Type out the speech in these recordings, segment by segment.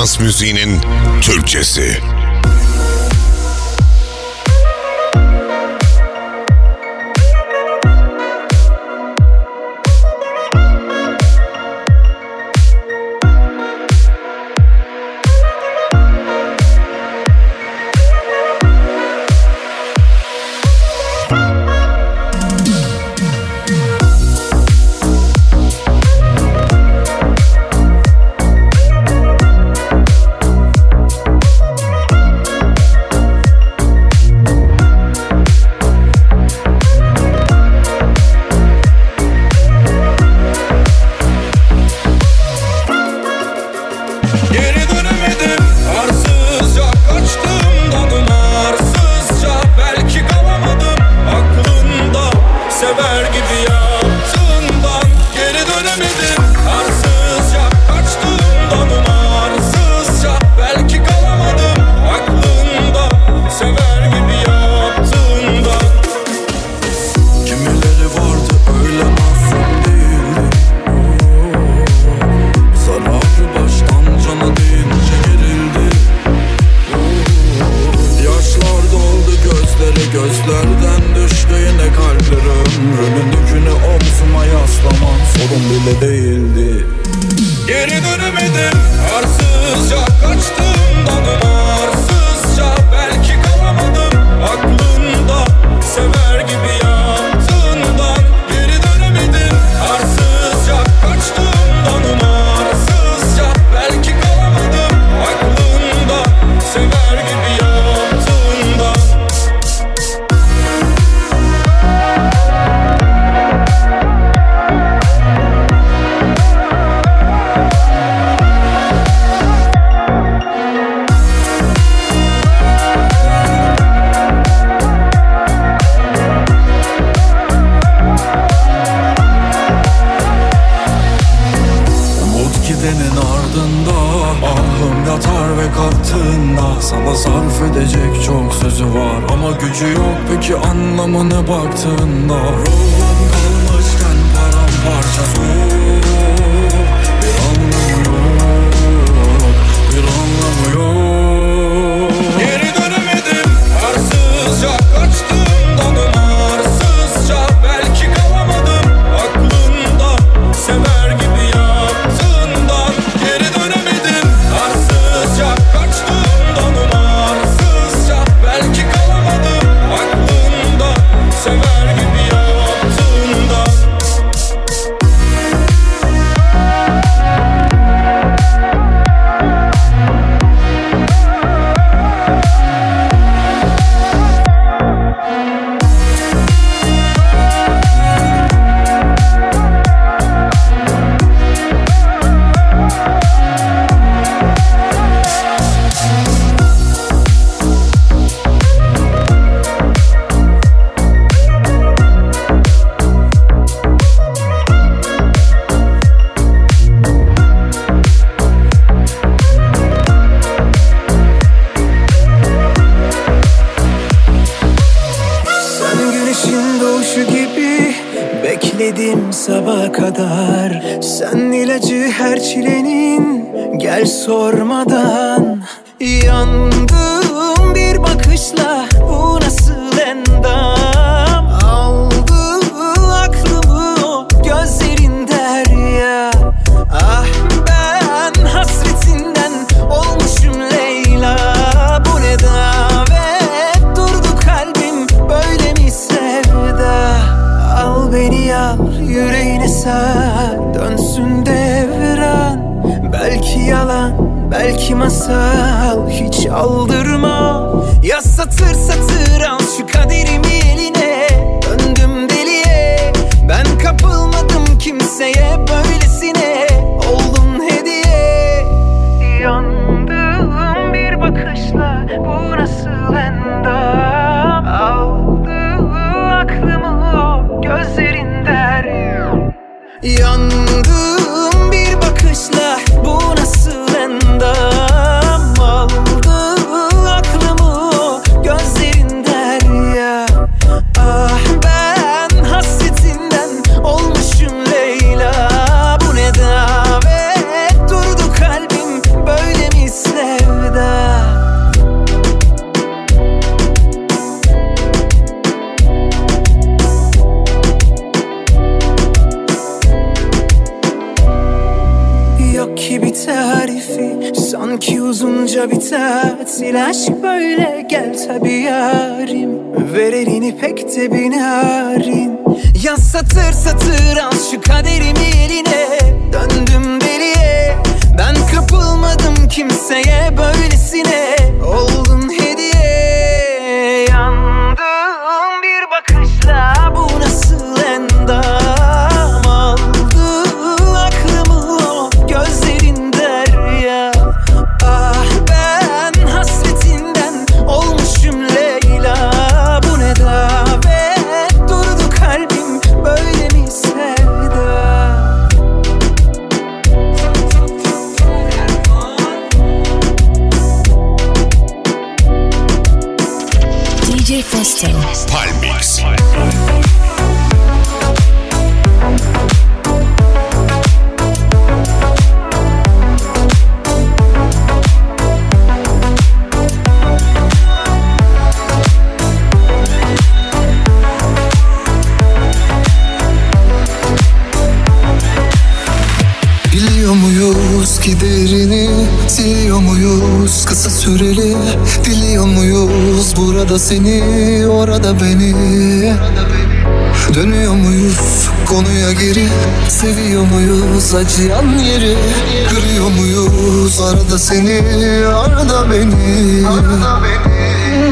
dans müziğinin Türkçesi. Gözlerden düştü yine kalpleri Ömrünün yükünü omzuma yaslaman sorun bile değildi. Geri dönemedim. Uzunca bir tatil Aşk böyle. Gel tabi yarim. Ver elini pek de binarin. Yaz satır satır al şu kaderimi eline. Döndüm deliye. Ben kapılmadım kimseye böylesine. Oldun burada seni Orada beni. Dönüyor muyuz konuya geri? Seviyor muyuz acıyan yeri? Kırıyor muyuz arada seni Arada beni?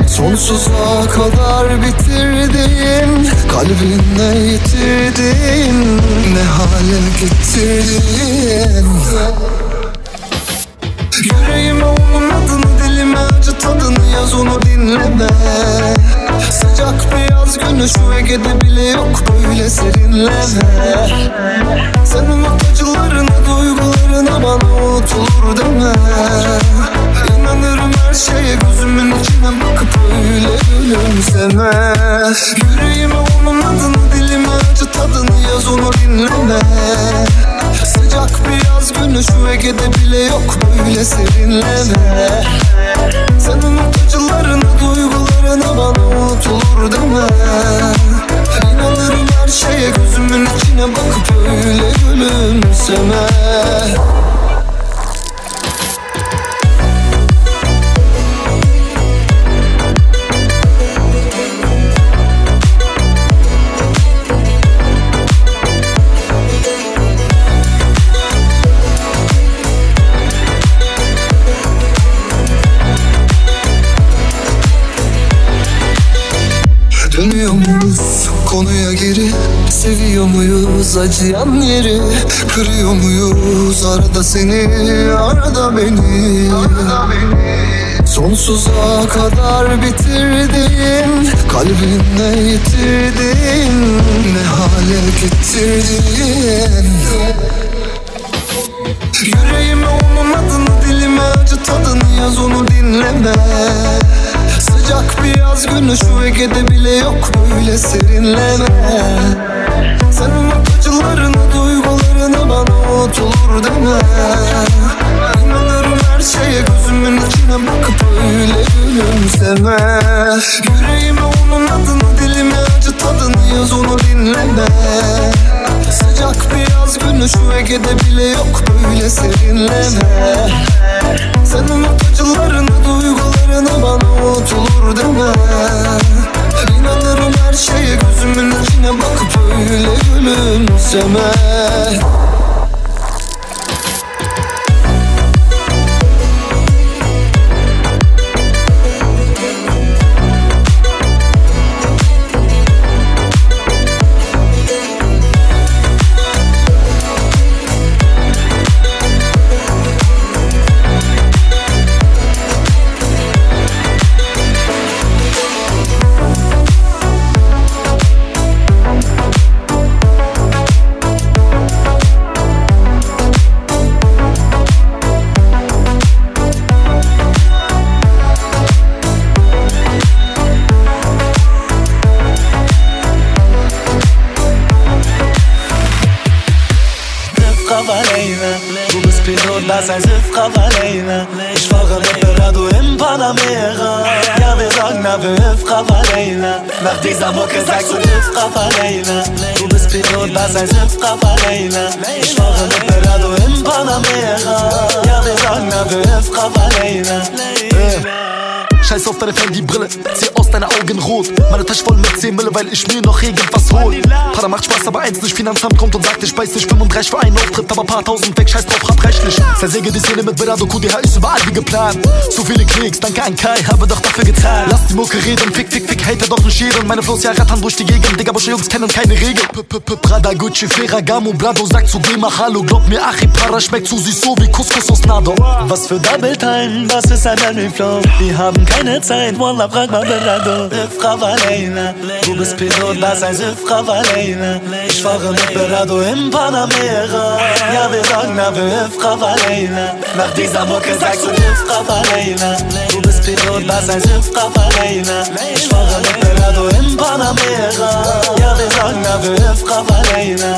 Sonsuza kadar bitirdin Kalbinle yitirdin. Ne hale getirdin dinleme Sıcak bir yaz günü şu Ege'de bile yok böyle serinleme Sen unut acılarını duygularına bana unutulur deme İnanırım her şeye. Gözümün içine bakıp öyle gülümseme Yüreğime onun adını dilime acı tadını yaz onu dinleme. Sıcak bir yaz günü şu Ege'de bile yok böyle serinleme. Sen unut acılarını duygularına bana unutulur deme. İnanırım her şeye gözümün içine bakıp öyle gülümseme Seviyor muyuz acıyan yeri? Kırıyor muyuz arada seni Arada beni? Sonsuza kadar bitirdin Kalbinle yitirdin. Ne hale getirdin? Yüreğime onun adını dilime acı tadını yaz onu dinleme. Sıcak bir yaz günü şu Ege'de bile yok böyle serinleme unut acılarını duygularını bana unutulur deme. İnanırım her şeye gözümün içine bakıp öyle gülümseme. Yüreğime onun adını dilime acı tadını yaz onu dinleme Sıcak bir yaz günü şu Ege'de bile yok böyle serinleme. Sen unut acılarını duygularını bana unutulur deme. İnanırım her şeye gözümün içine bakıp öyle gülümseme der Mucke sagst du Hüpfraff alleine Du bist Pilot, was heißt Hüpfraff alleine Ich fahre mit Berado in Panamera. Ja, wir sagen dafür Hüpfraff alleine Scheiß auf deine Fendi-Brille, zieh deine Augen rot. Meine Tasche voll mit 10 Mille, weil ich mir noch irgendwas hol. Para macht Spaß, aber eins nicht. Finanzamt kommt und sagt, ich beiß nicht 35 für einen Auftritt, aber paar tausend weg, scheiß drauf, hab rechtlich. Zersäge die Szene mit Berado QDH ist überall wie geplant. So viele Klicks, danke an Kai, habe doch dafür gezahlt. Lass die Mucke reden, fick, fick, fick, hater doch nicht jeden. Meine Flows ja rattern durch die Gegend, Digga, Busche Jungs kennen keine Regeln. Prada, Gucci, Ferragamo, Blado, sagt zu Gema, hallo, glaub mir, Para schmeckt zu süß, so wie Couscous aus Nado. Was für Double Time, was ist ein Melody Flow? Wir haben keine keine Zeit, Wallah, frag mal Berado Frau Valena, du bist Pilot, lass ein Frau Valena. Ich fahre mit Berado im Panamera. Ja, wir sagen, na, wir Frau Valena. Nach dieser Mucke sagst du Frau Valena. Du bist Pilot, lass ein Frau Valena. Ich fahre mit Berado im Panamera. Ja, wir sagen, na, wir Frau Valena.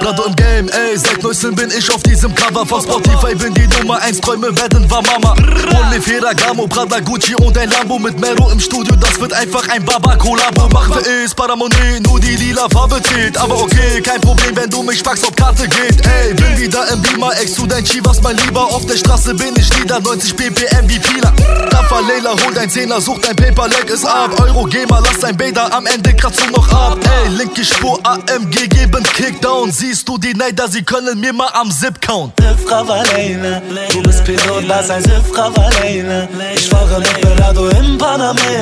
Brado im Game, ey, seit 19 bin ich auf diesem Cover von Spotify. Bin die Nummer 1, Träume werden war Mama. Ohne Ferragamo, Prada, Gucci und ein Lambo mit Mero im Studio, das wird einfach ein Baba-Kollabo. Machen wir es, Paramonie, nur die lila Farbe zählt. Aber okay, kein Problem, wenn du mich fragst, ob Karte geht. Ey, bin wieder im Beamer, ex zu dein Chivas, mein Lieber. Auf der Straße bin ich wieder 90 ppm wie Pila. Daffa Leila, hol dein Zehner, such dein Paper, leg es ab. Euro Gamer, lass dein Bader, am Ende kratzt du noch ab. Ey, linke Spur, AMG, geben Kickdown. Siehst du die Neider, sie können mir mal am Zip count. Frau Valena, du bist Pilot, lass ein Frau Valena. Ich fahre mit Berado im Panamera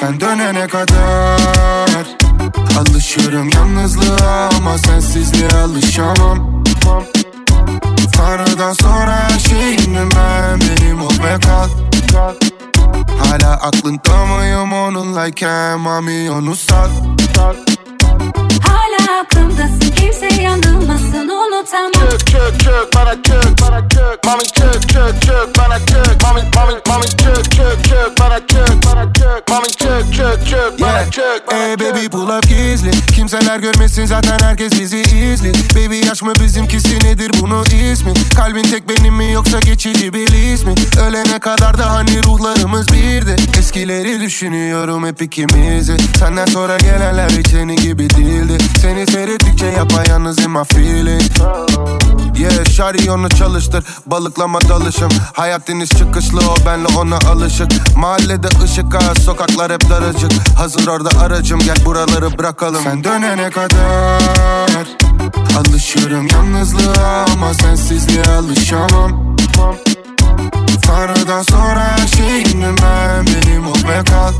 Sen dönene kadar Alışıyorum yalnızlığa ama sensizliğe alışamam. Tanrı'dan sonra her şeyimdim ben Benim ol ve kal Hala aklında mıyım onunlayken Mami onu sat. Hala aklımdasın kimse yanılmasın unutamam. Çök çök çök bana çök bana çök Mami çök çök çök bana çök Mami mami mami çök çök çök bana çök bana çök Mami çök çök çök bana çök Ey baby pull up gizli. Kimseler görmesin zaten herkes bizi izli. Baby yaş mı bizimkisi nedir bunu ismi? Kalbin tek benim mi yoksa geçici bir his mi? Ölene kadar da hani ruhlarımız birdi. Eskileri düşünüyorum hep ikimizi. Senden sonra gelenler hiç seni gibi değildi. Seni seyrettikçe yapayalnız in my feeling Yeah şari onu çalıştır Balıklama dalışım. Hayat deniz çıkışlı o benle ona alışık. Mahallede ışık az sokaklar hep daracık. Hazır orada aracım gel buraları bırakalım. Sen dönene kadar Alışıyorum yalnızlığa ama sensizliğe alışamam. Tanrı'dan sonra her şeyimdim ben Benim ol ve kal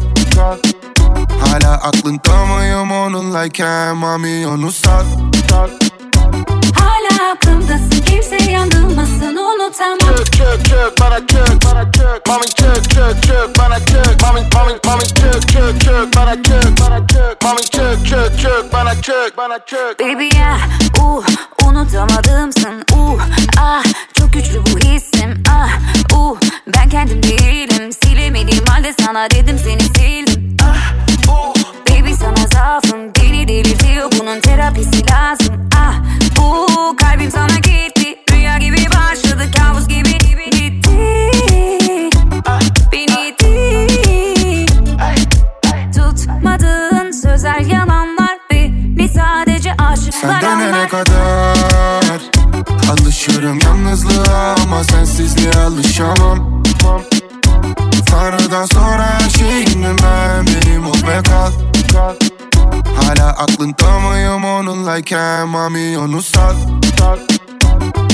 Hala aklında mıyım onunlayken Mami onu sat Hala aklımdasın kimse yanılmasın unutamam. Çök çök çök bana bana Mami çök bana çök. Mami mami mami çök bana çök bana çök. Mami çök çök çök bana çök bana çök. Baby ya uh, unutamadımsın uh, ah Çok güçlü bu hissim ah uh, Ben kendim değilim silemediğim halde sana dedim seni sildim uh, Baby sana zaafım. Beni delirtiyor bunun terapisi lazım. Ah uh, Kalbim sana gitti. Rüya gibi başladı. Kabus gibi gitti. Ah, Beni itti Tutmadığın sözler yalanlar Beni sadece aşıklar Sen dönene kadar Alışıyorum yalnızlığa ama sensizliğe alışamam. Tanrı'dan sonra her şeyimdim ben Benim ol ve kal Hala aklında mıyım onunlayken? Mami onu sat.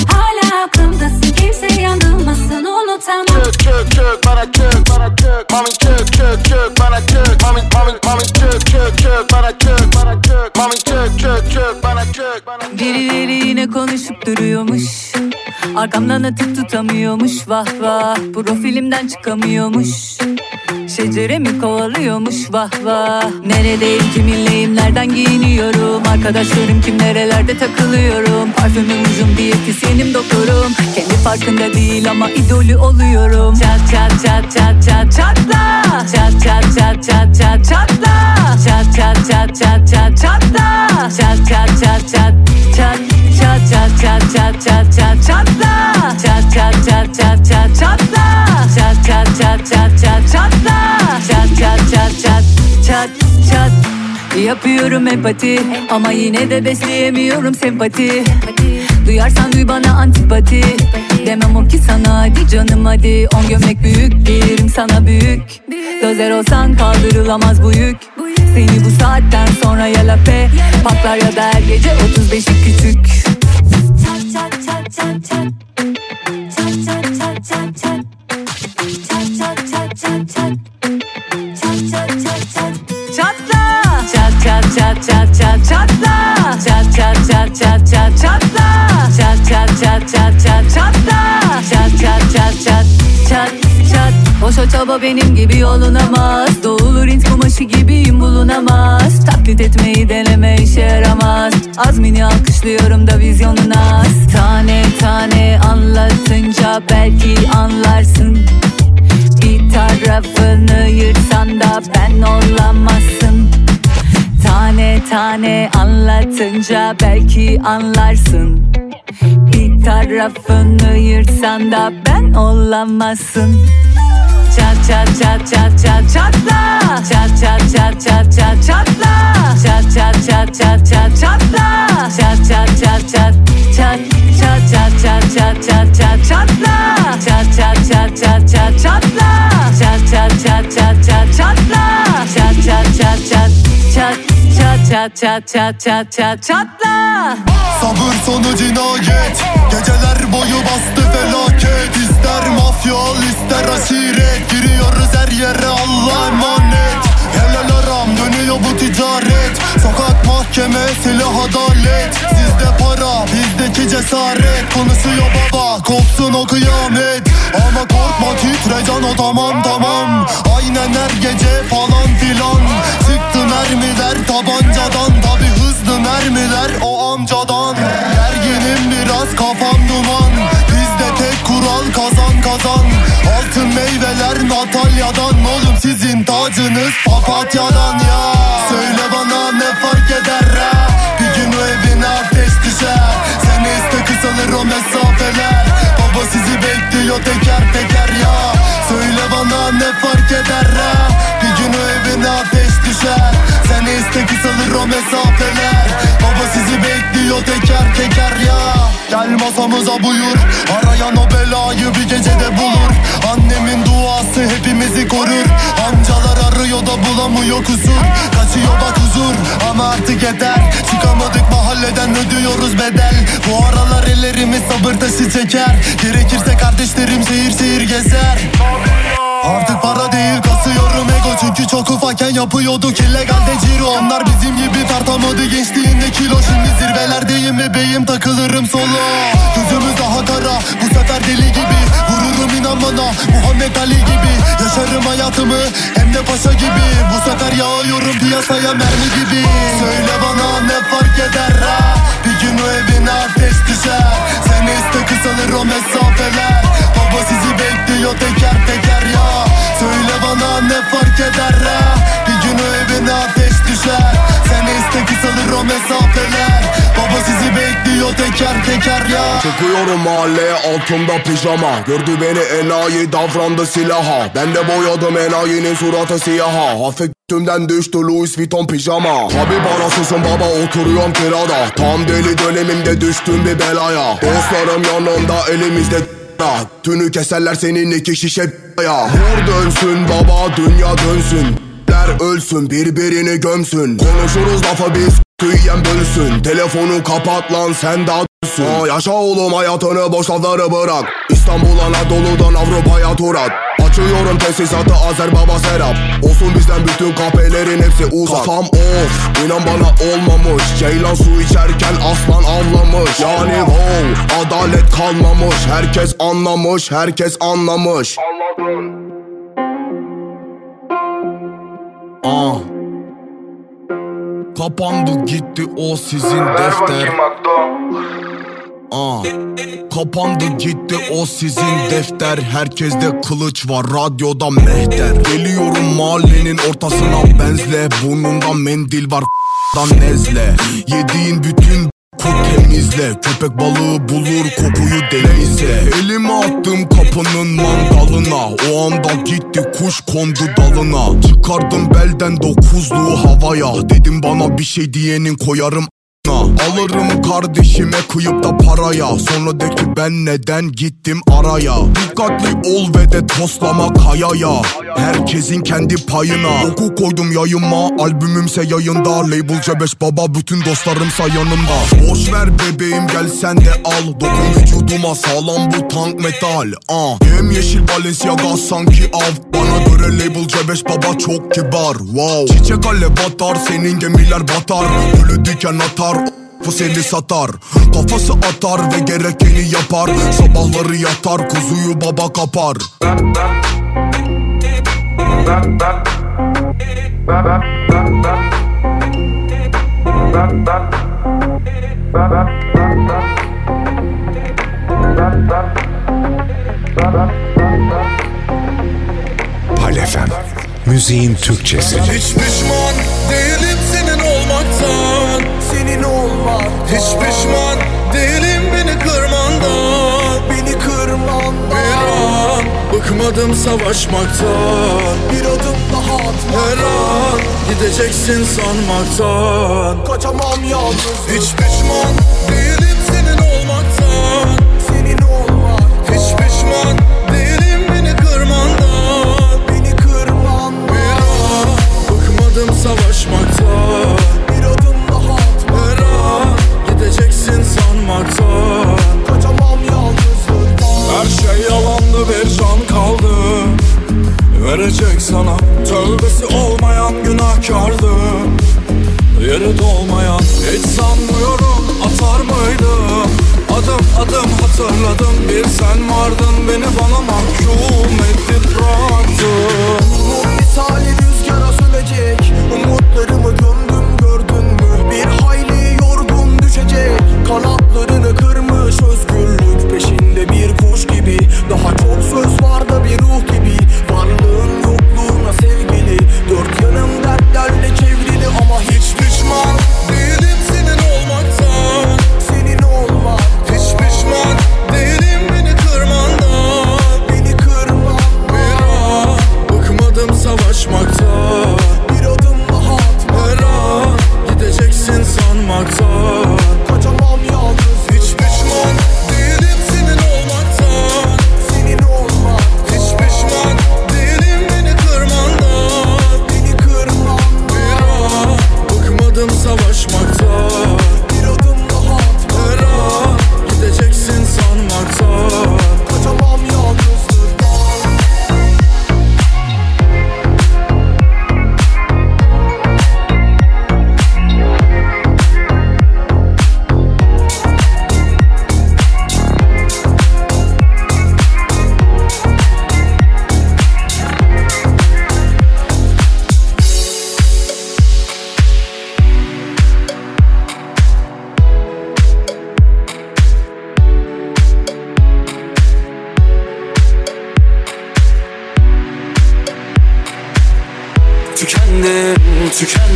Hala aklımdasın kimse yanılmasın unutamam. Çök çök çök bana çök bana çök Mami çök çök çök bana çök Mami mami mami çök çök çök bana çök bana çök Mami çök çök çök bana bana Birileri yine konuşup duruyormuş. Arkamdan atıp tutamıyormuş. Vah vah Profilimden çıkamıyormuş Şecere mi kovalıyormuş vah vah Neredeyim kiminleyim nereden giyiniyorum Arkadaşlarım kim nerelerde takılıyorum Parfümüm ucum diyetisyenim doktorum Kendi farkında değil ama idolü oluyorum Çat çat çat çat çat çatla Çat çat çat çat çat çatla çat çat çat çatla Çat çat çat çat çat çat çat çat çat çat çat çatla Çat çat çat çat çat çatla Çat çat çat çat çat çatla Çat çat çat çat çat çat Yapıyorum empati ama yine de besleyemiyorum sempati Duyarsan duy bana antipati. Demem o ki sana hadi canım hadi. On gömlek büyük giyerim sana büyük. Dozer olsan kaldırılamaz bu yük. Seni bu saatten sonra ya lape Patlar ya da her gece 35'i küçük. Çat çat çat çat Çat Çat çat çat çat çat çatla Çat çat çat çat çat çatla Çat çat çat çat çat çatla Çat çat çat çat çat çat Boşa çaba benim gibi olunamaz Doğulur int kumaşı gibiyim bulunamaz Taklit etmeyi deneme işe yaramaz Azmini alkışlıyorum da vizyonun az Tane tane anlatınca belki anlarsın bir tarafını yırtsan da ben olamazsın Tane tane anlatınca belki anlarsın Bir tarafını yırtsan da ben olamazsın Çat çat çat çat çat çatla Çat çat çat çat çat çatla Çat çat çat çat çat çatla Çat çat çat çat çat çat çat çat çat çat çat çatla Çat çat çat çat çat çatla Çat çat çat çat çat çatla Çat çat çat çat çat çat çat çat çat çat çat çatla Sabır sonu cinayet Geceler boyu bastı felaket İster mafya al ister aşiret Giriyoruz her yere Allah emanet dönüyor bu ticaret. Sokak mahkeme silah adalet. Sizde para bizdeki cesaret. Konuşuyor baba kopsun o kıyamet. Ama korkma titre can o tamam tamam. Aynen her gece falan filan. Çıktı mermiler tabancadan. Tabi hızlı mermiler o amcadan. Gerginim biraz kafam duman. Bizde tek kural kazan kazan. Altın meyveler Natalya'dan. Oğlum sizin tacınız papatyadan ya. Söyle bana ne fark eder ha Bir gün o evine ateş düşer Sen iste kısalır o mesafeler. Baba sizi bekliyor teker teker ya. Söyle bana ne fark eder ha Bir gün o evine ateş düşer Sen iste kısalır o mesafeler. Baba sizi bekliyor teker teker ya. Gel masamıza buyur. Arayan o belayı bir gecede bulur. Annemin duası hepimizi korur. Amcalar arıyor da bulamıyor kusur. Kaçıyor bak huzur ama artık yeter. Çıkamadık mahalleden ödüyoruz bedel. Bu aralar ellerimiz sabır taşı çeker. Gerekirse kardeşlerim şehir şehir gezer Artık para değil kasıyorum ego. Çünkü çok ufakken yapıyorduk illegalde ciro. Onlar bizim gibi tartamadı gençliğinde kilo. Şimdi zirvelerdeyim ve beyim takılırım solo. Gözümüz daha kara bu sefer deli gibi. Vururum inan bana Muhammed Ali gibi. Yaşarım hayatımı hem de paşa gibi. Bu sefer yağıyorum piyasaya mermi gibi. Söyle bana ne fark eder ha? Bir gün o evine ateş düşer. Sen iste kısalır o mesafeler. Baba sizi bekliyor teker teker ya Söyle bana ne fark eder ha? Bir gün o evine ateş düşer. Sen iste kısalır o mesafeler. Baba sizi bekliyor teker teker ya. Çıkıyorum mahalleye altımda pijama. Gördü beni enayi davrandı silaha. Ben de boyadım enayinin suratı siyaha. Hafif Tümden düştü Louis Vuitton pijama. Tabi parasızım baba oturuyorum kirada. Tam deli dönemimde düştüm bir belaya. Dostlarım yanımda elimizde Tünü keserler senin iki şişe ya. Vur dönsün baba dünya dönsün. Der ölsün birbirini gömsün. Konuşuruz lafı biz Tüyen bölsün Telefonu kapat lan sen daha dönsün. Aa, Yaşa oğlum hayatını boş lafları bırak. İstanbul Anadolu'dan Avrupa'ya turat Açıyorum tesisatı Azer Baba Serap. Olsun bizden bütün kahvelerin hepsi uzak. Kafam of inan bana olmamış. Ceylan su içerken aslan avlamış. Yani wow adalet kalmamış. Herkes anlamış herkes anlamış. Aa. Kapandı gitti o sizin defter. Aa. Kapandı gitti o sizin defter. Herkeste kılıç var radyoda mehter. Geliyorum mahallenin ortasına benzle. Burnumda mendil var dan nezle. Yediğin bütün Kurt temizle. Köpek balığı bulur kokuyu deneyse. Elimi attım kapının mandalına. O anda gitti kuş kondu dalına. Çıkardım belden dokuzluğu havaya. Dedim bana bir şey diyenin koyarım Alırım kardeşime kıyıp da paraya. Sonra de ki ben neden gittim araya? Dikkatli ol ve de toslama kayaya. Herkesin kendi payına. Oku koydum yayıma. Albümümse yayında. Label C5 baba. Bütün dostlarımsa yanımda. Boş ver bebeğim gel sen de al. Dokun vücuduma sağlam bu tank metal. Uh. Yem yeşil Balenciaga sanki av. Bana göre label C5 baba çok kibar. Wow. Çiçek ale batar senin gemiler batar. Gülü diken atar bu seni satar Kafası atar ve gerekeni yapar Sabahları yatar kuzuyu baba kapar Palefem. Müziğin Türkçesi. Hiç pişman değilim Hiç pişman değilim beni kırmandan Beni kırman Bir an bıkmadım savaşmaktan Bir adım daha atma. Her an gideceksin sanmaktan Kaçamam yalnız. Hiç pişman değilim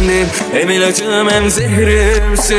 tükendim Hem ilacım hem zehrimsin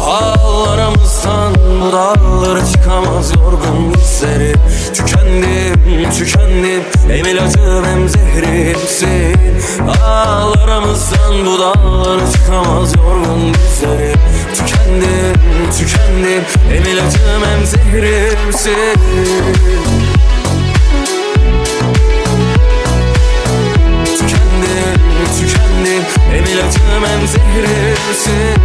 Ağlarımızdan bu dağlara çıkamaz yorgun hisleri Tükendim tükendim Hem ilacım hem zehrimsin Ağlarımızdan bu dağlara çıkamaz yorgun dizlerim Tükendim, tükendim Hem ilacım hem zehrimsin Tükendim, tükendim Hem ilacım hem zehrimsin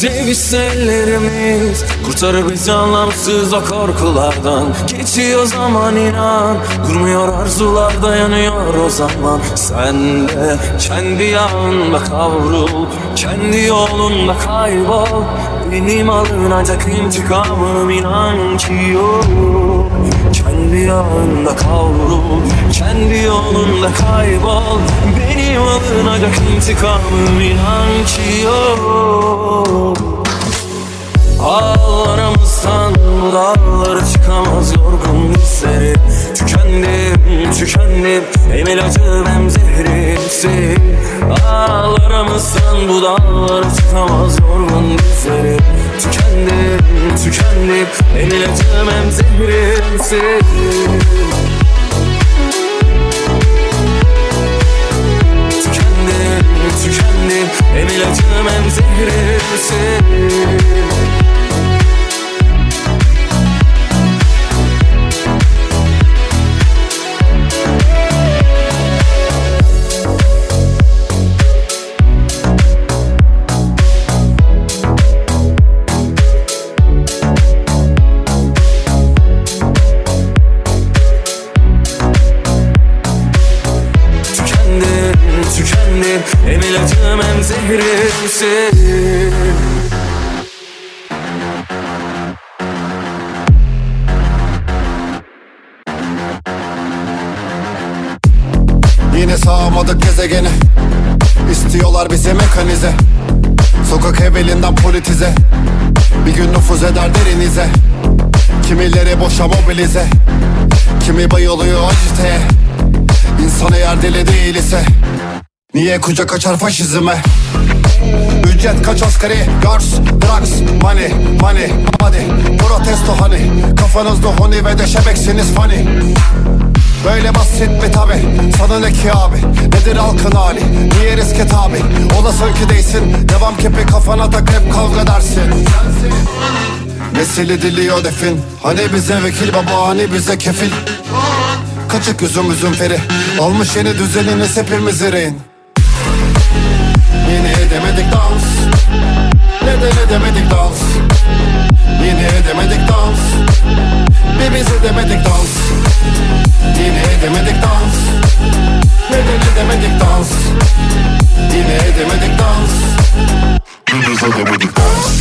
Sevişse ellerimiz Kurtarır bizi anlamsız o korkulardan. Geçiyor zaman inan Durmuyor arzular dayanıyor o zaman. Sen de kendi yağında kavrul Kendi yolunda kaybol. Benim alınacak intikamım inan ki yok. Kendi yağında kavrul Kendi yolunda kaybol Benim alınacak intikamım inan ki yok. Ağlarımızdan bu dağlara çıkamaz yorgun dizleri Tükendim, tükendim Hem ilacım hem zehrimsin Ağlarımızdan bu dağlara çıkamaz yorgun dizleri Tükendim, tükendim Hem ilacım hem zehrimsin Tükendim Hem ilacım hem zehrimsin zehrimsin Yine sağamadık gezegeni. İstiyorlar bizi mekanize. Sokak evvelinden politize. Bir gün nüfuz eder derinize. Kimileri boşa mobilize. Kimi bayılıyor aciteye. İnsan eğer deli değil ise Niye kucak açar faşizme? Ücret kaç asgari Girls, drugs, money, money, body Protesto hani Kafanızda honi ve de şebeksiniz funny. Böyle basit mi tabi? Sana ne ki abi? Nedir halkın hali? Niye riske tabi? Olasın ki değilsin. Devam kepi kafana tak hep kavga dersin. Nesili diliyor defin. Hani bize vekil baba hani bize kefil. Kaçık üzüm üzüm feri. Almış yeni düzeniniz hepimiz rehin Yine edemedik dans. Neden edemedik dans. Yine edemedik dans. Bir biz edemedik dans. Yine edemedik dans. Neden edemedik dans. Yine edemedik dans. Bir biz edemedik dans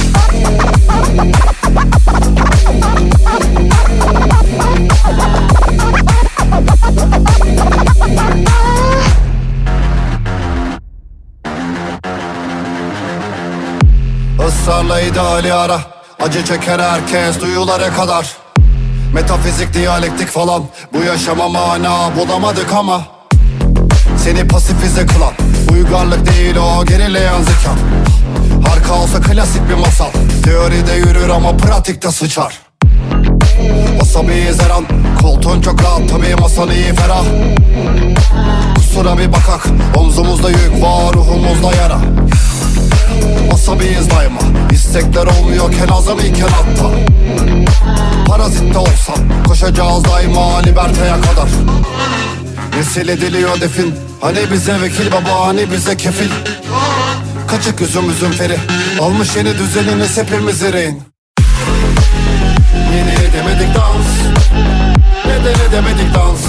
Israrla ideali ara. Acı çeker herkes duyulara kadar. Metafizik, diyalektik falan. Bu yaşama mana bulamadık ama. Seni pasifize kılan Uygarlık değil o gerileyen zeka. Harika olsa klasik bir masal. Teoride yürür ama pratikte sıçar. Asabiyiz her an Koltuğun çok rahat tabii masan iyi ferah. Kusura bir bakak Omzumuzda yük var ruhumuzda yara Asabiyiz daima. İstekler olmuyorken azam iken hatta Parazitte olsam Koşacağız daima liberteye kadar. Nesil ediliyor defin. Hani bize vekil baba hani bize kefil. Kaçık üzüm üzüm feri. Almış yeni düzeniniz hepimiz rehin Yine edemedik dans. Neden edemedik dans?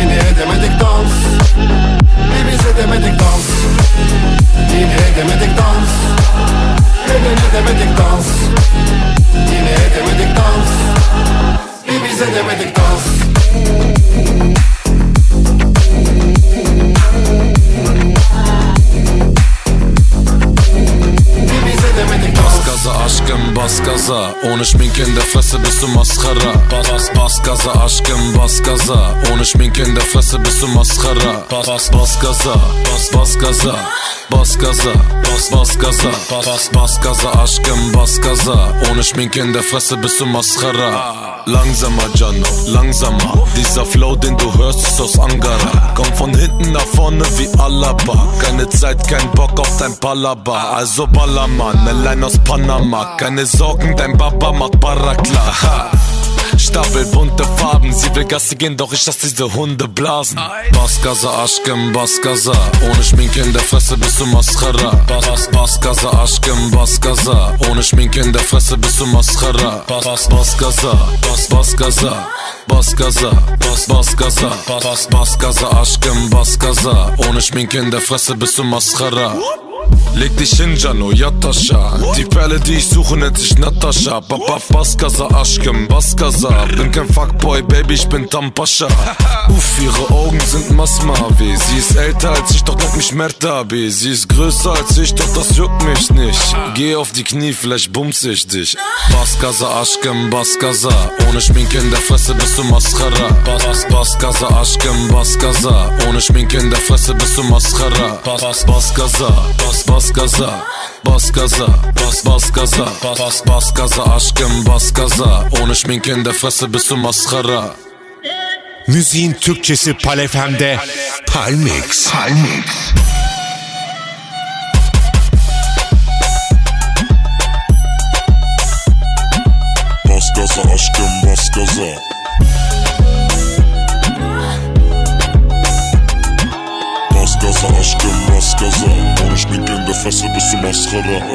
Yine edemedik dans. Bir biz edemedik dans Yine edemedik dans. Neden edemedik dans? Yine edemedik dans. Bir biz edemedik dans. Bas aşkım bas gaza. Gaza Ohne Schminke in der Fresse bist du Mascara Bas, bas, gaza, aşkım bas gaza. Ohne Schminke in der Fresse bist du Mascara Bas, bas, bas gaza, bas, bas gaza Bas gaza, bas, bas gaza Bas, gaza, aşkım bas gaza. Ohne Schminke in der Fresse bist du Mascara. Langsamer, Jano, langsamer. Dieser Flow, den du hörst, ist aus Angara. Komm von hinten nach vorne wie Alaba. Keine Zeit, kein Bock auf dein Palaba Also Ballermann, allein aus Panama. Keine Sorgen, dein Papa macht Barakla. Stapel bunte Farben, sie will Gasse gehen, doch ich lass diese Hunde blasen. Baskaza, aşkım, baskaza. Ohne Schminke in der Fresse bist du Mascara. Bas, baskaza, aşkım, baskaza. Ohne Schminke in der Fresse bist du Mascara. Bas, baskaza, bas, baskaza. Baskaza, bas, baskaza. Bas, baskaza, aşkım, baskaza. Ohne Schminke in der Fresse bist du Mascara. Leg dich hin, Jano, aşağı Die Perle, die ich suche, nennt sich Natascha Baba, bas gaza, aşkım, bas gaza Bin kein Fuckboy, Baby, ich bin Tampascha Uff, ihre Augen sind Masmavi. Sie ist älter als ich, doch nennt mich Mertabi. Sie ist größer als ich, doch das juckt mich nicht. Geh auf die Knie, vielleicht bumse ich dich. Bas gaza, aşkım, bas gaza Ohne Schminke in der Fresse bist du Mascara Bas, bas gaza, aşkım, bas gaza Ohne Schminke in der Fresse bist du Mascara Bas, bas gaza, bas, bas gaza. Bas gaza, bas bas gaza. Bas bas gaza aşkım. Bas gaza. Ohne Schminke in der Fresse bist du Mascara Müziğin Türkçesi Palefem'de Palmix. Palmix. Bas gaza aşkım bas gaza Gaza aşkım bas gaza Konuşmayken de fesi bir maskara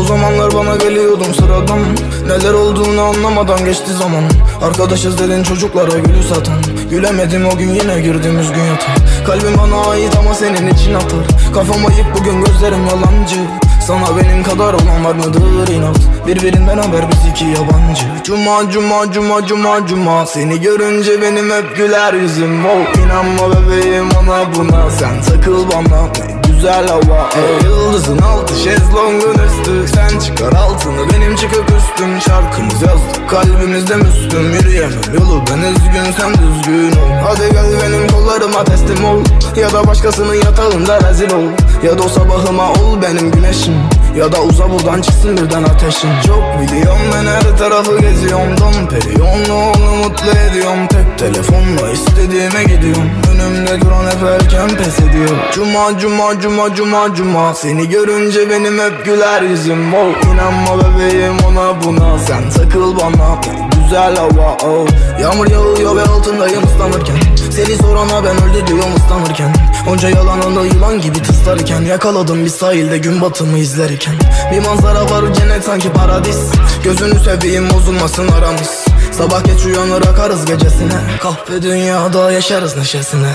O zamanlar bana geliyordum sıradan. Neler olduğunu anlamadan geçti zaman. Arkadaşız dedin çocuklara gülü satan. Gülemedim o gün yine girdiğimiz gün yatağa Kalbim bana ait ama senin için atar. Kafam ayık bugün gözlerim yalancı sana benim kadar olan var mıdır inat? Birbirinden haber biz iki yabancı. Cuma cuma cuma cuma cuma. Seni görünce benim hep güler yüzüm. Oh, İnanma bebeğim ona buna. Sen takıl bana güzel hava. Ey yıldızın altı şezlongun üstü. Sen çıkar altını benim çıkıp üstüm. Şarkımız yazdık kalbimizde müslüm. Yürüyemem yolu ben üzgün sen düzgün ol. Hadi gel benim kollarıma teslim ol. Ya da başkasının yatağında rezil ol. Ya da o sabahıma ol benim güneşim. Ya da uza buradan çıksın birden ateşin. Çok biliyorum ben her tarafı geziyorum. Don Perion'la onu mutlu ediyorum. Tek telefonla istediğime gidiyorum. Önümde duran hep erken pes ediyor. Cuma cuma cuma cuma cuma Seni görünce benim hep güler yüzüm. Oh, İnanma bebeğim ona buna. Sen takıl bana güzel hava. Oh. Yağmur yağıyor ve altındayım ıslanırken. Seni sorana ben öldü diyorum ıslanırken. Onca yalanında yılan gibi tıslarken. Yakaladım bir sahilde gün batımı izlerken. Bir manzara var cennet sanki paradis. Gözünü seveyim bozulmasın aramız Sabah geç uyanır akarız gecesine. Kahve dünyada yaşarız neşesine.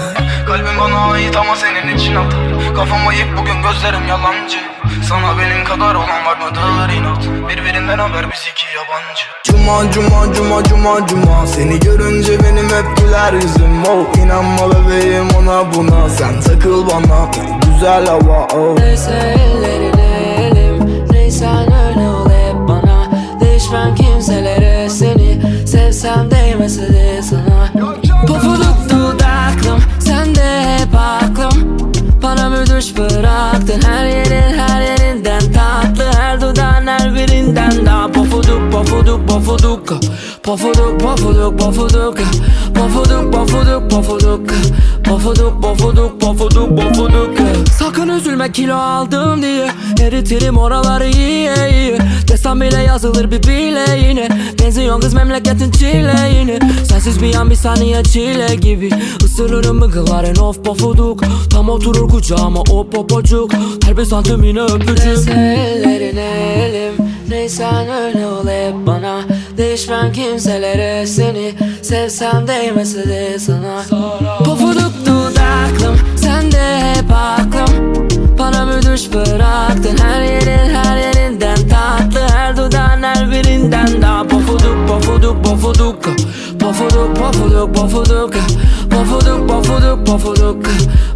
Kalbim bana ait ama senin için atar. Kafam ayık bugün gözlerim yalancı. Sana benim kadar olan var mıdır inat? Birbirinden haber biz iki yabancı. Cuma cuma cuma cuma cuma. Seni görünce benim hep güler yüzüm. Oh, İnanma bebeğim ona buna. Sen takıl bana güzel hava oh. Neyse ellerine elim. Neysen öyle ol hep bana. Değişmem kimselere Sevsem değmese de sana. Pofuduk dudaklım Sen de hep aklım. Bana müdüş bıraktın Her yerin her yerinden tatlı. Her dudağın her birinden daha Pofuduk pofuduk pofuduk. Pofuduk pofuduk pofuduk. Pofuduk pofuduk pofuduk. Pofuduk pofuduk pofuduk pofuduk Sakın üzülme kilo aldım diye. Eritirim oraları iyi iyi. Desem bile yazılır bir bileğine. Benziyorsun kız memleketin çileğini Sensiz bir an bir saniye çile gibi. Isırırım mıgıların of pofuduk. Tam oturur kucağıma o popocuk Her bir santim yine öpücük. Neyse ellerine elim. Neysen öyle ol hep bana Değişmem kimselere seni Sevsem değmese de sana. Pofuduk dudaklım Sen de hep aklım. Bana müdüş bıraktın Her yerin her yerinden tatlı. Her dudağın her birinden daha Pofuduk pofuduk pofuduk Pofuduk. Pofuduk pofuduk Pofuduk. Pofuduk pofuduk Pofuduk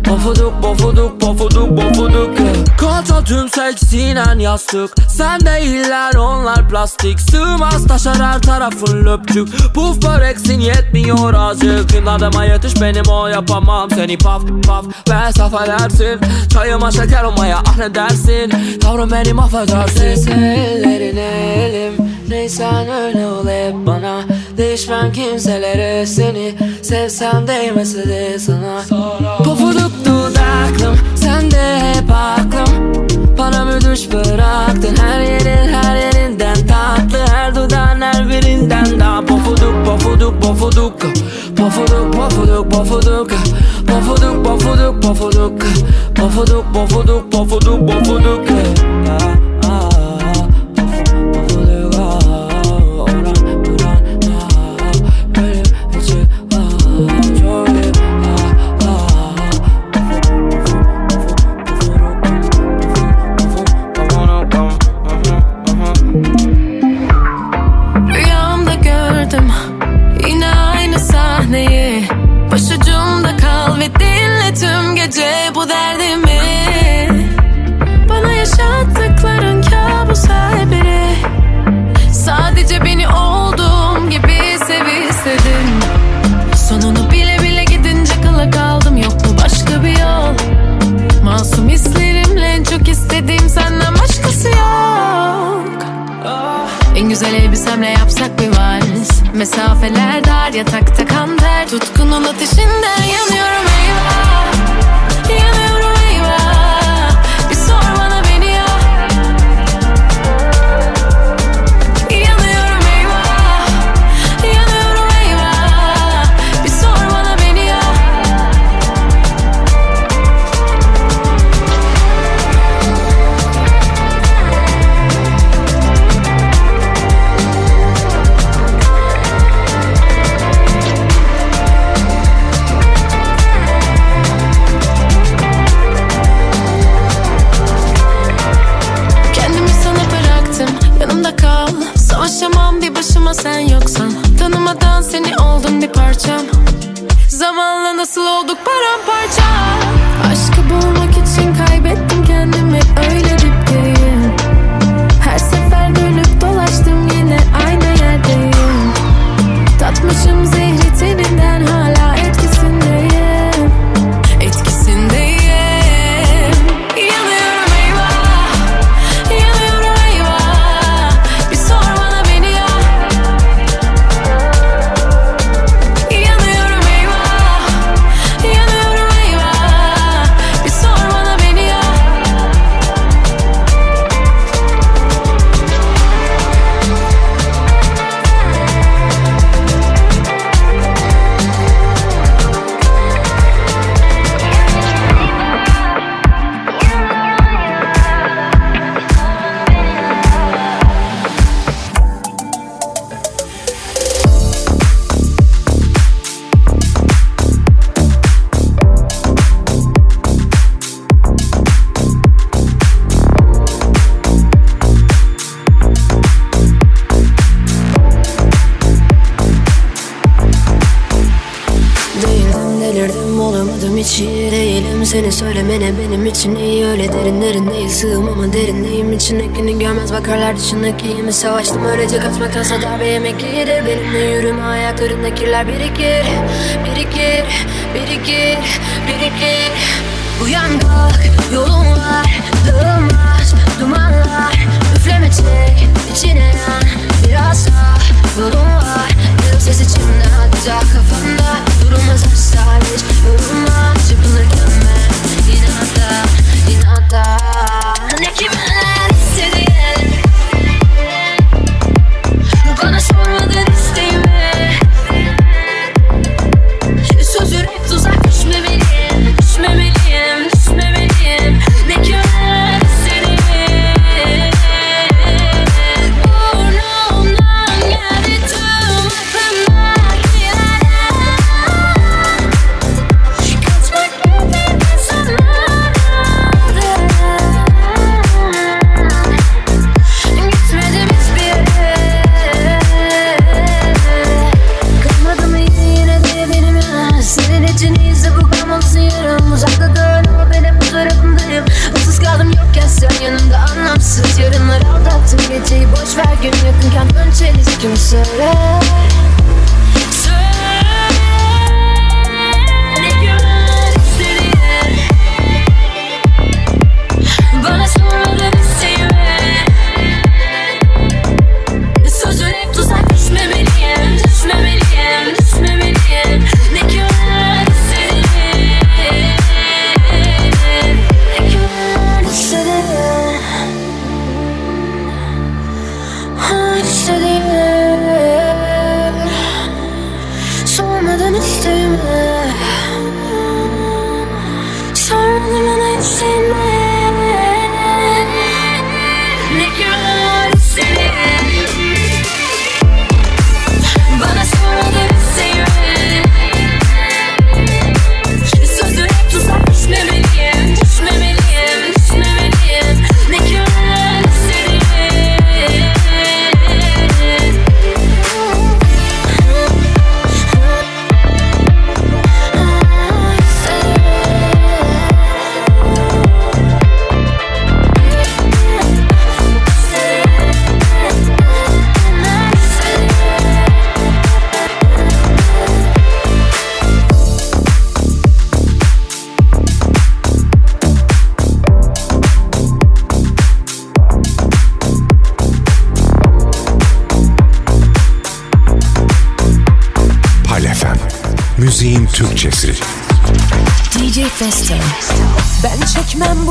pofuduk pofuduk pofuduk yeah. Kata tüm seksinen yastık. Sen değiller onlar plastik. Sığmaz taşar her tarafın löpçük. Puf böreksin yetmiyor azıcık. İmdadıma yetiş benim o yapamam. Seni paf paf ve saf edersin. Çayıma şeker olmaya ah ne dersin Tavrım beni mahvedersin. Neyse ellerine elim Neysen öyle ol hep bana Değişmem kimselere seni Sevsem değmese de sana. Pofuduk dudaklım Sen de hep aklım. Bana müdüş bıraktın Her yerin her yerinden tatlı. Her dudağın her birinden daha Pofuduk pofuduk pofuduk. Pofuduk pofuduk pofuduk. Pofuduk pofuduk pofuduk. Pofuduk pofuduk pofuduk pofuduk. Ah, Mesafeler dar yatakta kan ter Tutkunun ateşinden yanıyorum eyvah bakarlar dışındakiyimi Savaştım öylece kaçmaktansa darbe yemek iyidir Benimle yürüme ayaklarında kirler birikir Birikir, birikir, birikir. Uyan kalk yolun var Dağılmaz dumanlar Üfleme çek içine yan Biraz daha. Yolun var Yıl ses içimde hatta kafamda. Durulmaz asla hiç yorulma Çırpınırken ben inatla inatla Ne kimler Rushing DJ'si. DJ Festo. Ben çekmem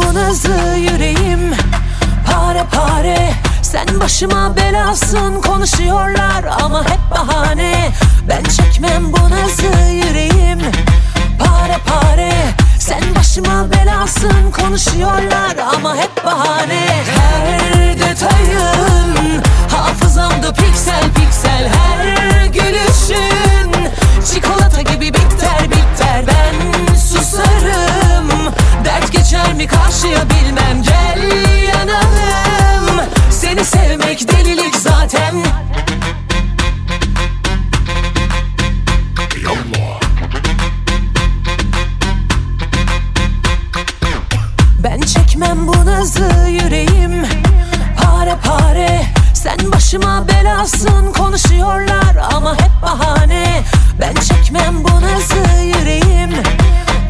belasın konuşuyorlar ama hep bahane. Ben çekmem bu nazı yüreğim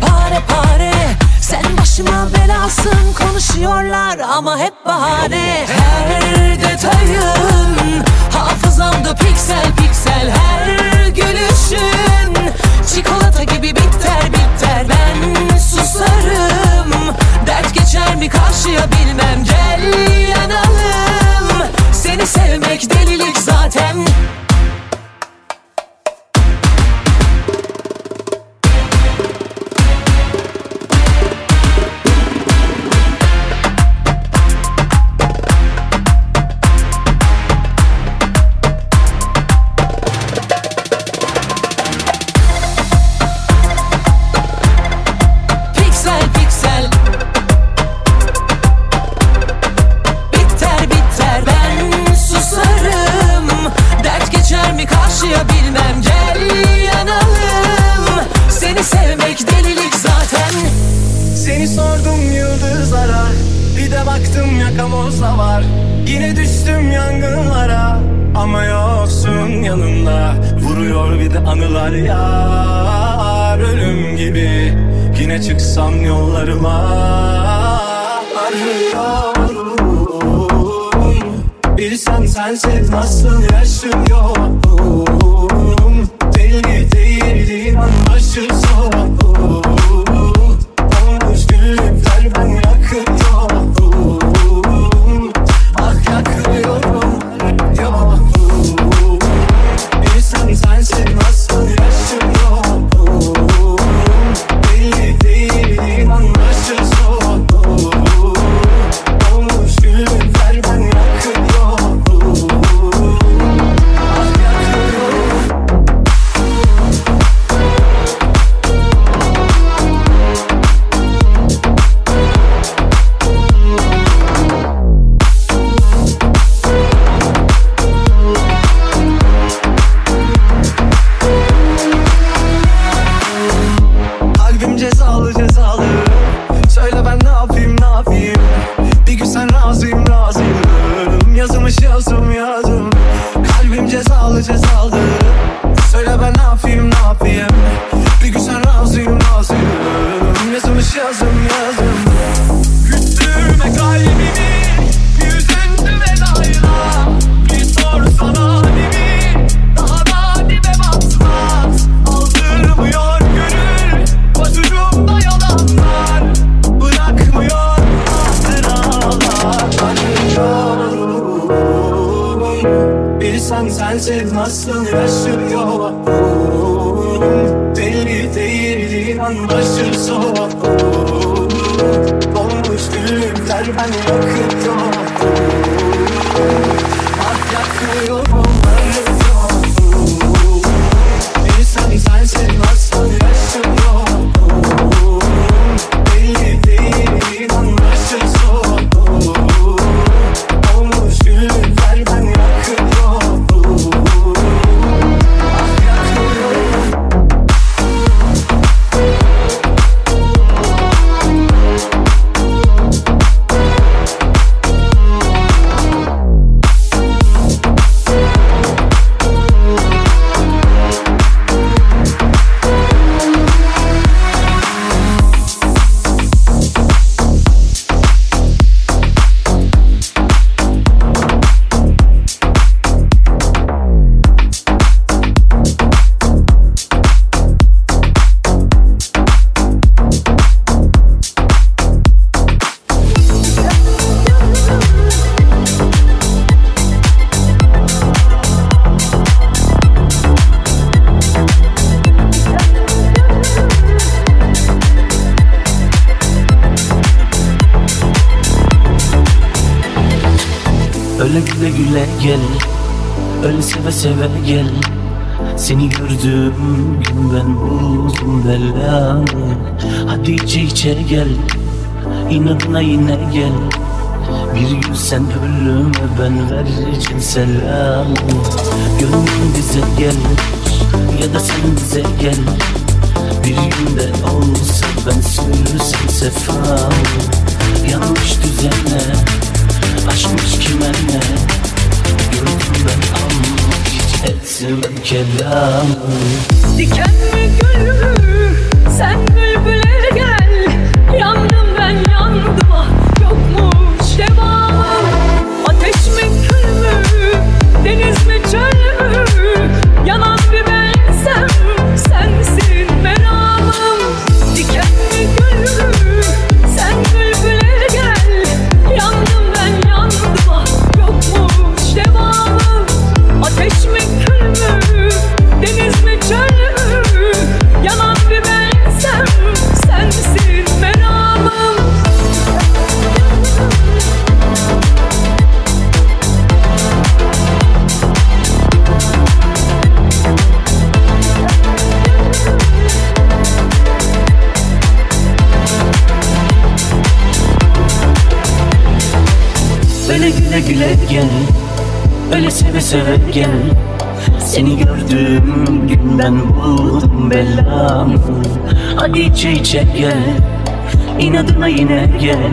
pare pare. Sen başıma belasın konuşuyorlar ama hep bahane. Her detayın hafızamda piksel piksel. Her gülüşün çikolata gibi biter biter. Ben susarım dert geçer mi karşıya bilmem. Sevmek delilik zaten. Sen ölüme ben vereceğim selamı Gönlüm bize gel Ya da sen bize gel. Bir günde olsa ben sürsem sefamı Yanlış düzene Aşkmış kime ne Gördüm ben ama hiç etmem kelamı. Dikenli gülü sen bülbüle Öyle seve seve gel. Seni gördüğüm gün ben buldum belamı. Hadi içe içe gel. İnadına yine gel.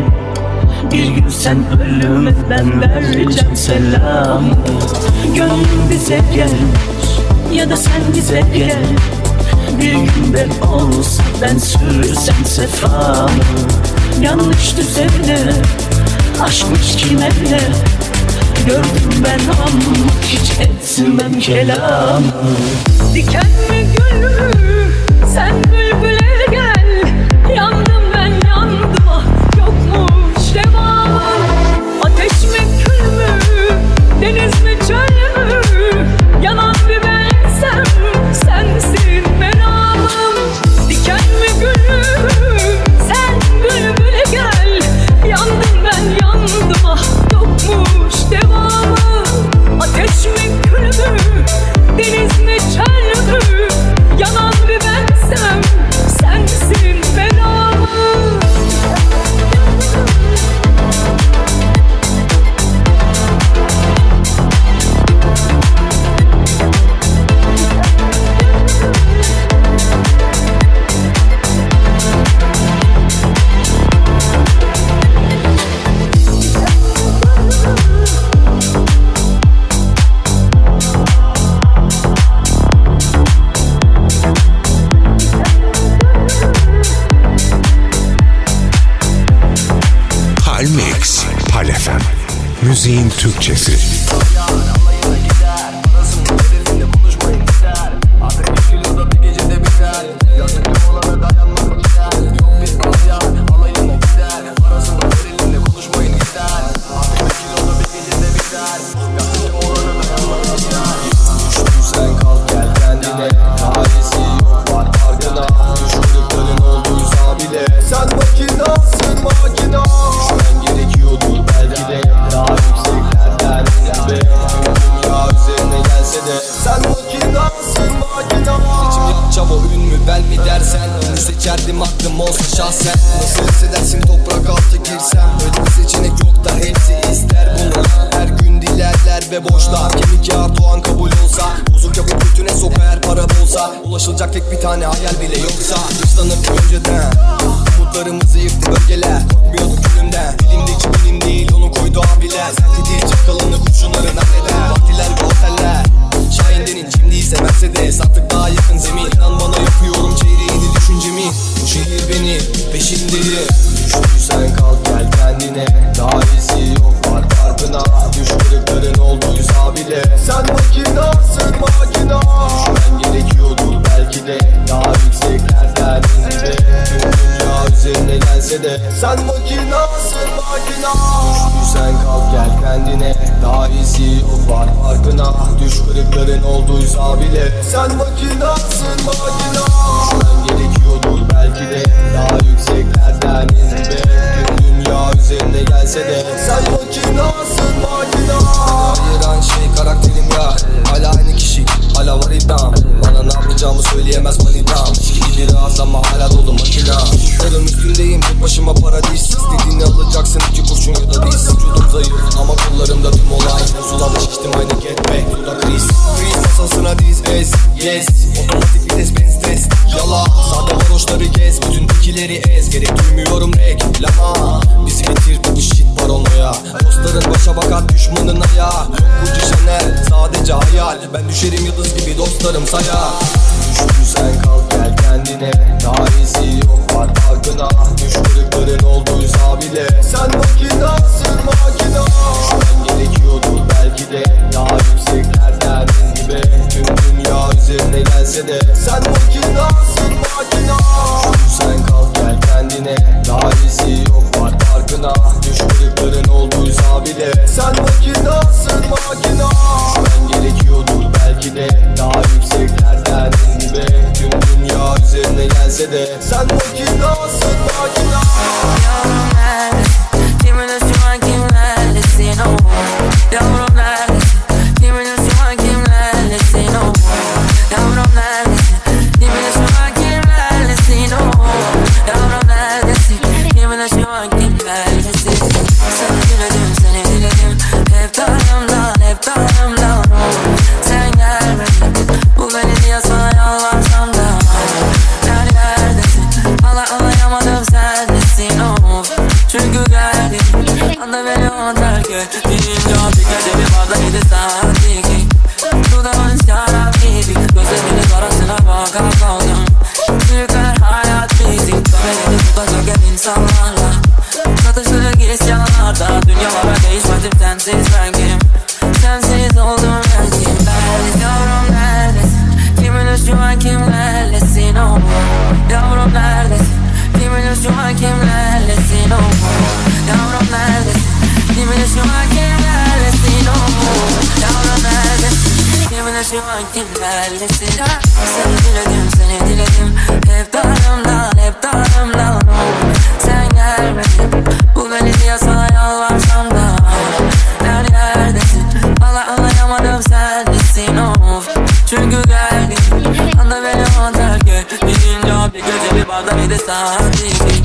Bir gün sen ölüme ben vereceğim selamı. Gönlüm bize gel. Ya da sen bize gel. Bir gün ben olsa ben sürsem sefamı. Yanlış düzene Aşkmış kime ne Gördüm ben ama hiç etmem kelamı. Dikenli gülü sen Türkçesi. Che ti ringio di che devi guardare di stati chi Tu da non siara vivi Gözle kim Sensiz oldum ben yavrum neredesin? Kimin uçuyor kimlerlesin o Yavrum neredesin Yavrum neredesin? Dímelo si va a quedar el destino Y ahora nerede Dímelo si va a quedar el destino Seni diledim seni diledim. Hep darımda hep darımda Sen gelmedin. Bu beni diye sana yalvarsam da Her yerdesin Valla anlayamadım sen nesin of Çünkü geldin Anda beni o terk et Birinci bir gece bir barda bir de saat. İki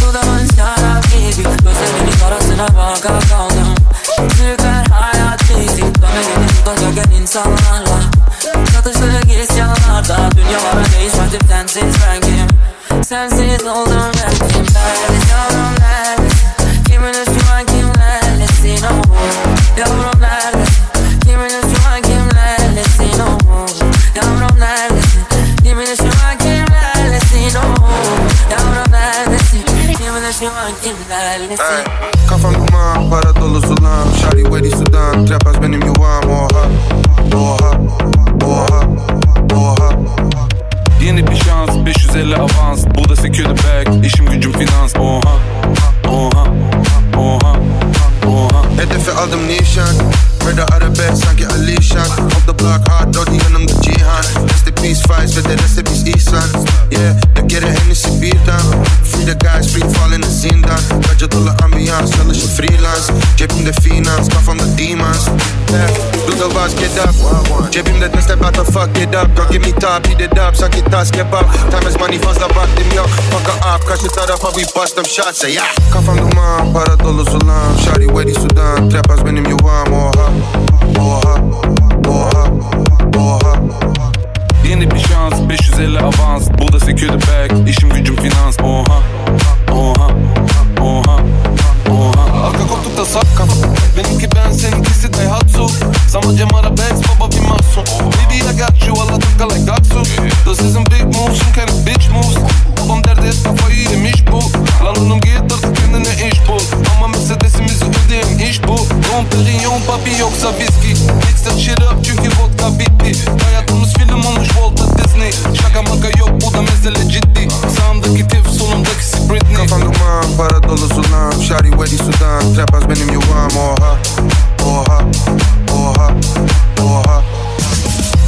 Dudağın şarap değişik Gözlerimin arasına baka kaldım Türkler hayat değişik Dönmeyelim tutacak el insanlarla. Çatıştığı isyanlarda Dünyalara değişmedim sensiz ben kim Sensiz oldum ben kim Neredesin yavrum nerede Kimin üstüme kimlerlesin o oh. Yavrum nerede? Kimin üstüme kimlerlesin o oh. Yavrum nerede? Kafam duman, para dolu sulam. Şari Wedi Sudan, Trapaz benim yuvam Oha, oha, oha, oha Yeni bir şans 550 avans. Bu da secure bag İşim gücüm finans. Oha Oha Oha Oha Hedefe aldım nişan. Murder arabesk sanki Alişan Off the block hard dodi yanımda Cihan Rest in peace Cebimde finans, kafamda demons Yeah, the bars, get up Cebimde ne step out the fuck, get up Girl give me top, heat it up, sanki tas kebap Time is money, fazla vaktim yok Fuck up, karşı tarafa them shots Say yeah. Kafam duman, para dolu sulam. Şari Wedi Sudan, Trapaz benim yuvam Oha, oha, oha, oha Yeni bir şans 550 avans. Bu da secure the bag İşim gücüm finans Oha Oha Arka koltukta sak kafa Benimki ben seninkisi Daihatsu Sana Cem Arabex baba bir mahsun Baby I got you Allah takka like Datsun This isn't big moves some kind of bitch moves. Babam derdi et kafayı yemiş bu. Lan oğlum git artık kendine iş bul. Ama Mercedes'imizi ödeyen iş bu. Don Perignon papi yoksa viski. Mix that shit up çünkü vodka bitti para dolu sulam Şari Wedi Sudan, Trapaz benim yuvam Oha, oha, oha, oha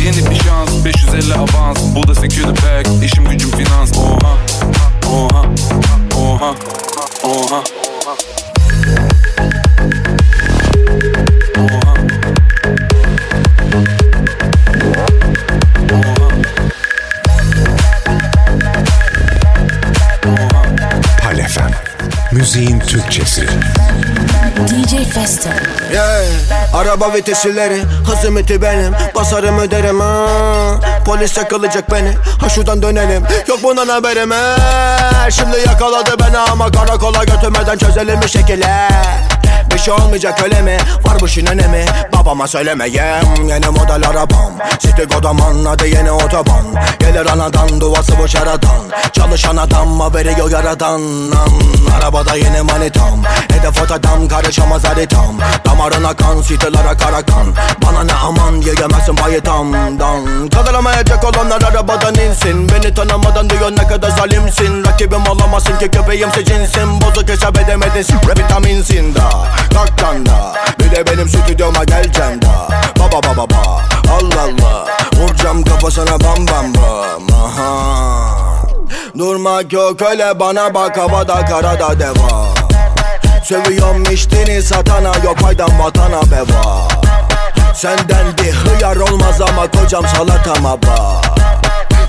Yeni bir şans 550 avans. Bu da secure the bag İşim gücüm finans. Oha Oha Oha Oha Palefem. Araba vitesileri hızım iti benim. Basarım öderim ha. Polis yakalayacak beni. Ha şuradan dönelim. Yok bundan haberim he. Şimdi yakaladı beni ama karakola götürmeden çözelim bir şekilde bir şey olmayacak öyle mi? Var bu işin önemi. Babama söylemeyeyim Yeni model arabam. City Godaman adı yeni otoban. Gelir anadan duası bu şaradan Çalışan adam haberi yok yaradan. An, Arabada yeni manitam. Hedef adam karışamaz haritam. Damarına kan sitelere kara kan Bana ne aman yiyemezsin bayitamdan Kaldıramayacak olanlar arabadan insin. Beni tanımadan diyor ne kadar zalimsin. Rakibim olamazsın ki köpeğimse cinsin Bozuk hesap edemedin vitaminsin da Kalktan da Bir de benim stüdyoma geleceksin da Baba baba baba Allah Allah. Vuracağım kafasına bam bam bam. Aha. Durmak yok öyle bana bak. Havada karada deva. Seviyorum içtiğini satana yok faydan vatana beva. Senden bir hıyar olmaz ama kocam salatama bak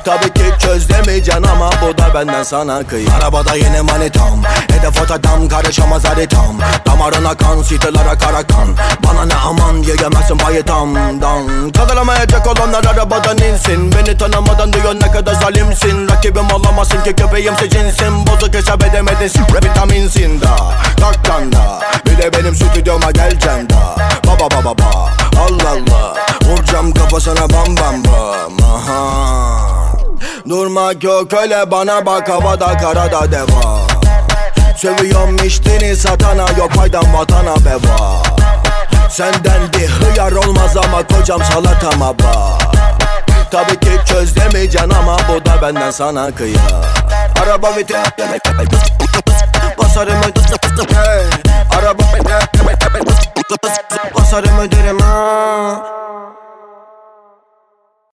Tabii ki çöz demeyeceksin ama bu da benden sana kıy Arabada yeni manitam Hedef otadam karışamaz haritam Damarına kan sitelere kara kan Bana ne aman yiyemezsin bayitamdan Kaldıramayacak olanlar arabadan insin. Beni tanımadan diyor ne kadar zalimsin. Rakibim olamazsın ki köpeğimse cinsin Bozuk hesap edemedin vitaminsin da. Kalktan da Bir de benim stüdyoma geleceksin da. Baba baba baba. Allah Allah. Vuracağım kafasına bam bam bam. Aha Durmak yok öyle bana bak havada karada deva. Seviyorum içtiğini satana yok faydan vatana beva. Senden bir hıyar olmaz ama kocam salatama bak. Tabii ki çöz demeyeceksin ama bu da benden sana kıya Araba vite Basarım öderim hey. Araba Basarım öderim ha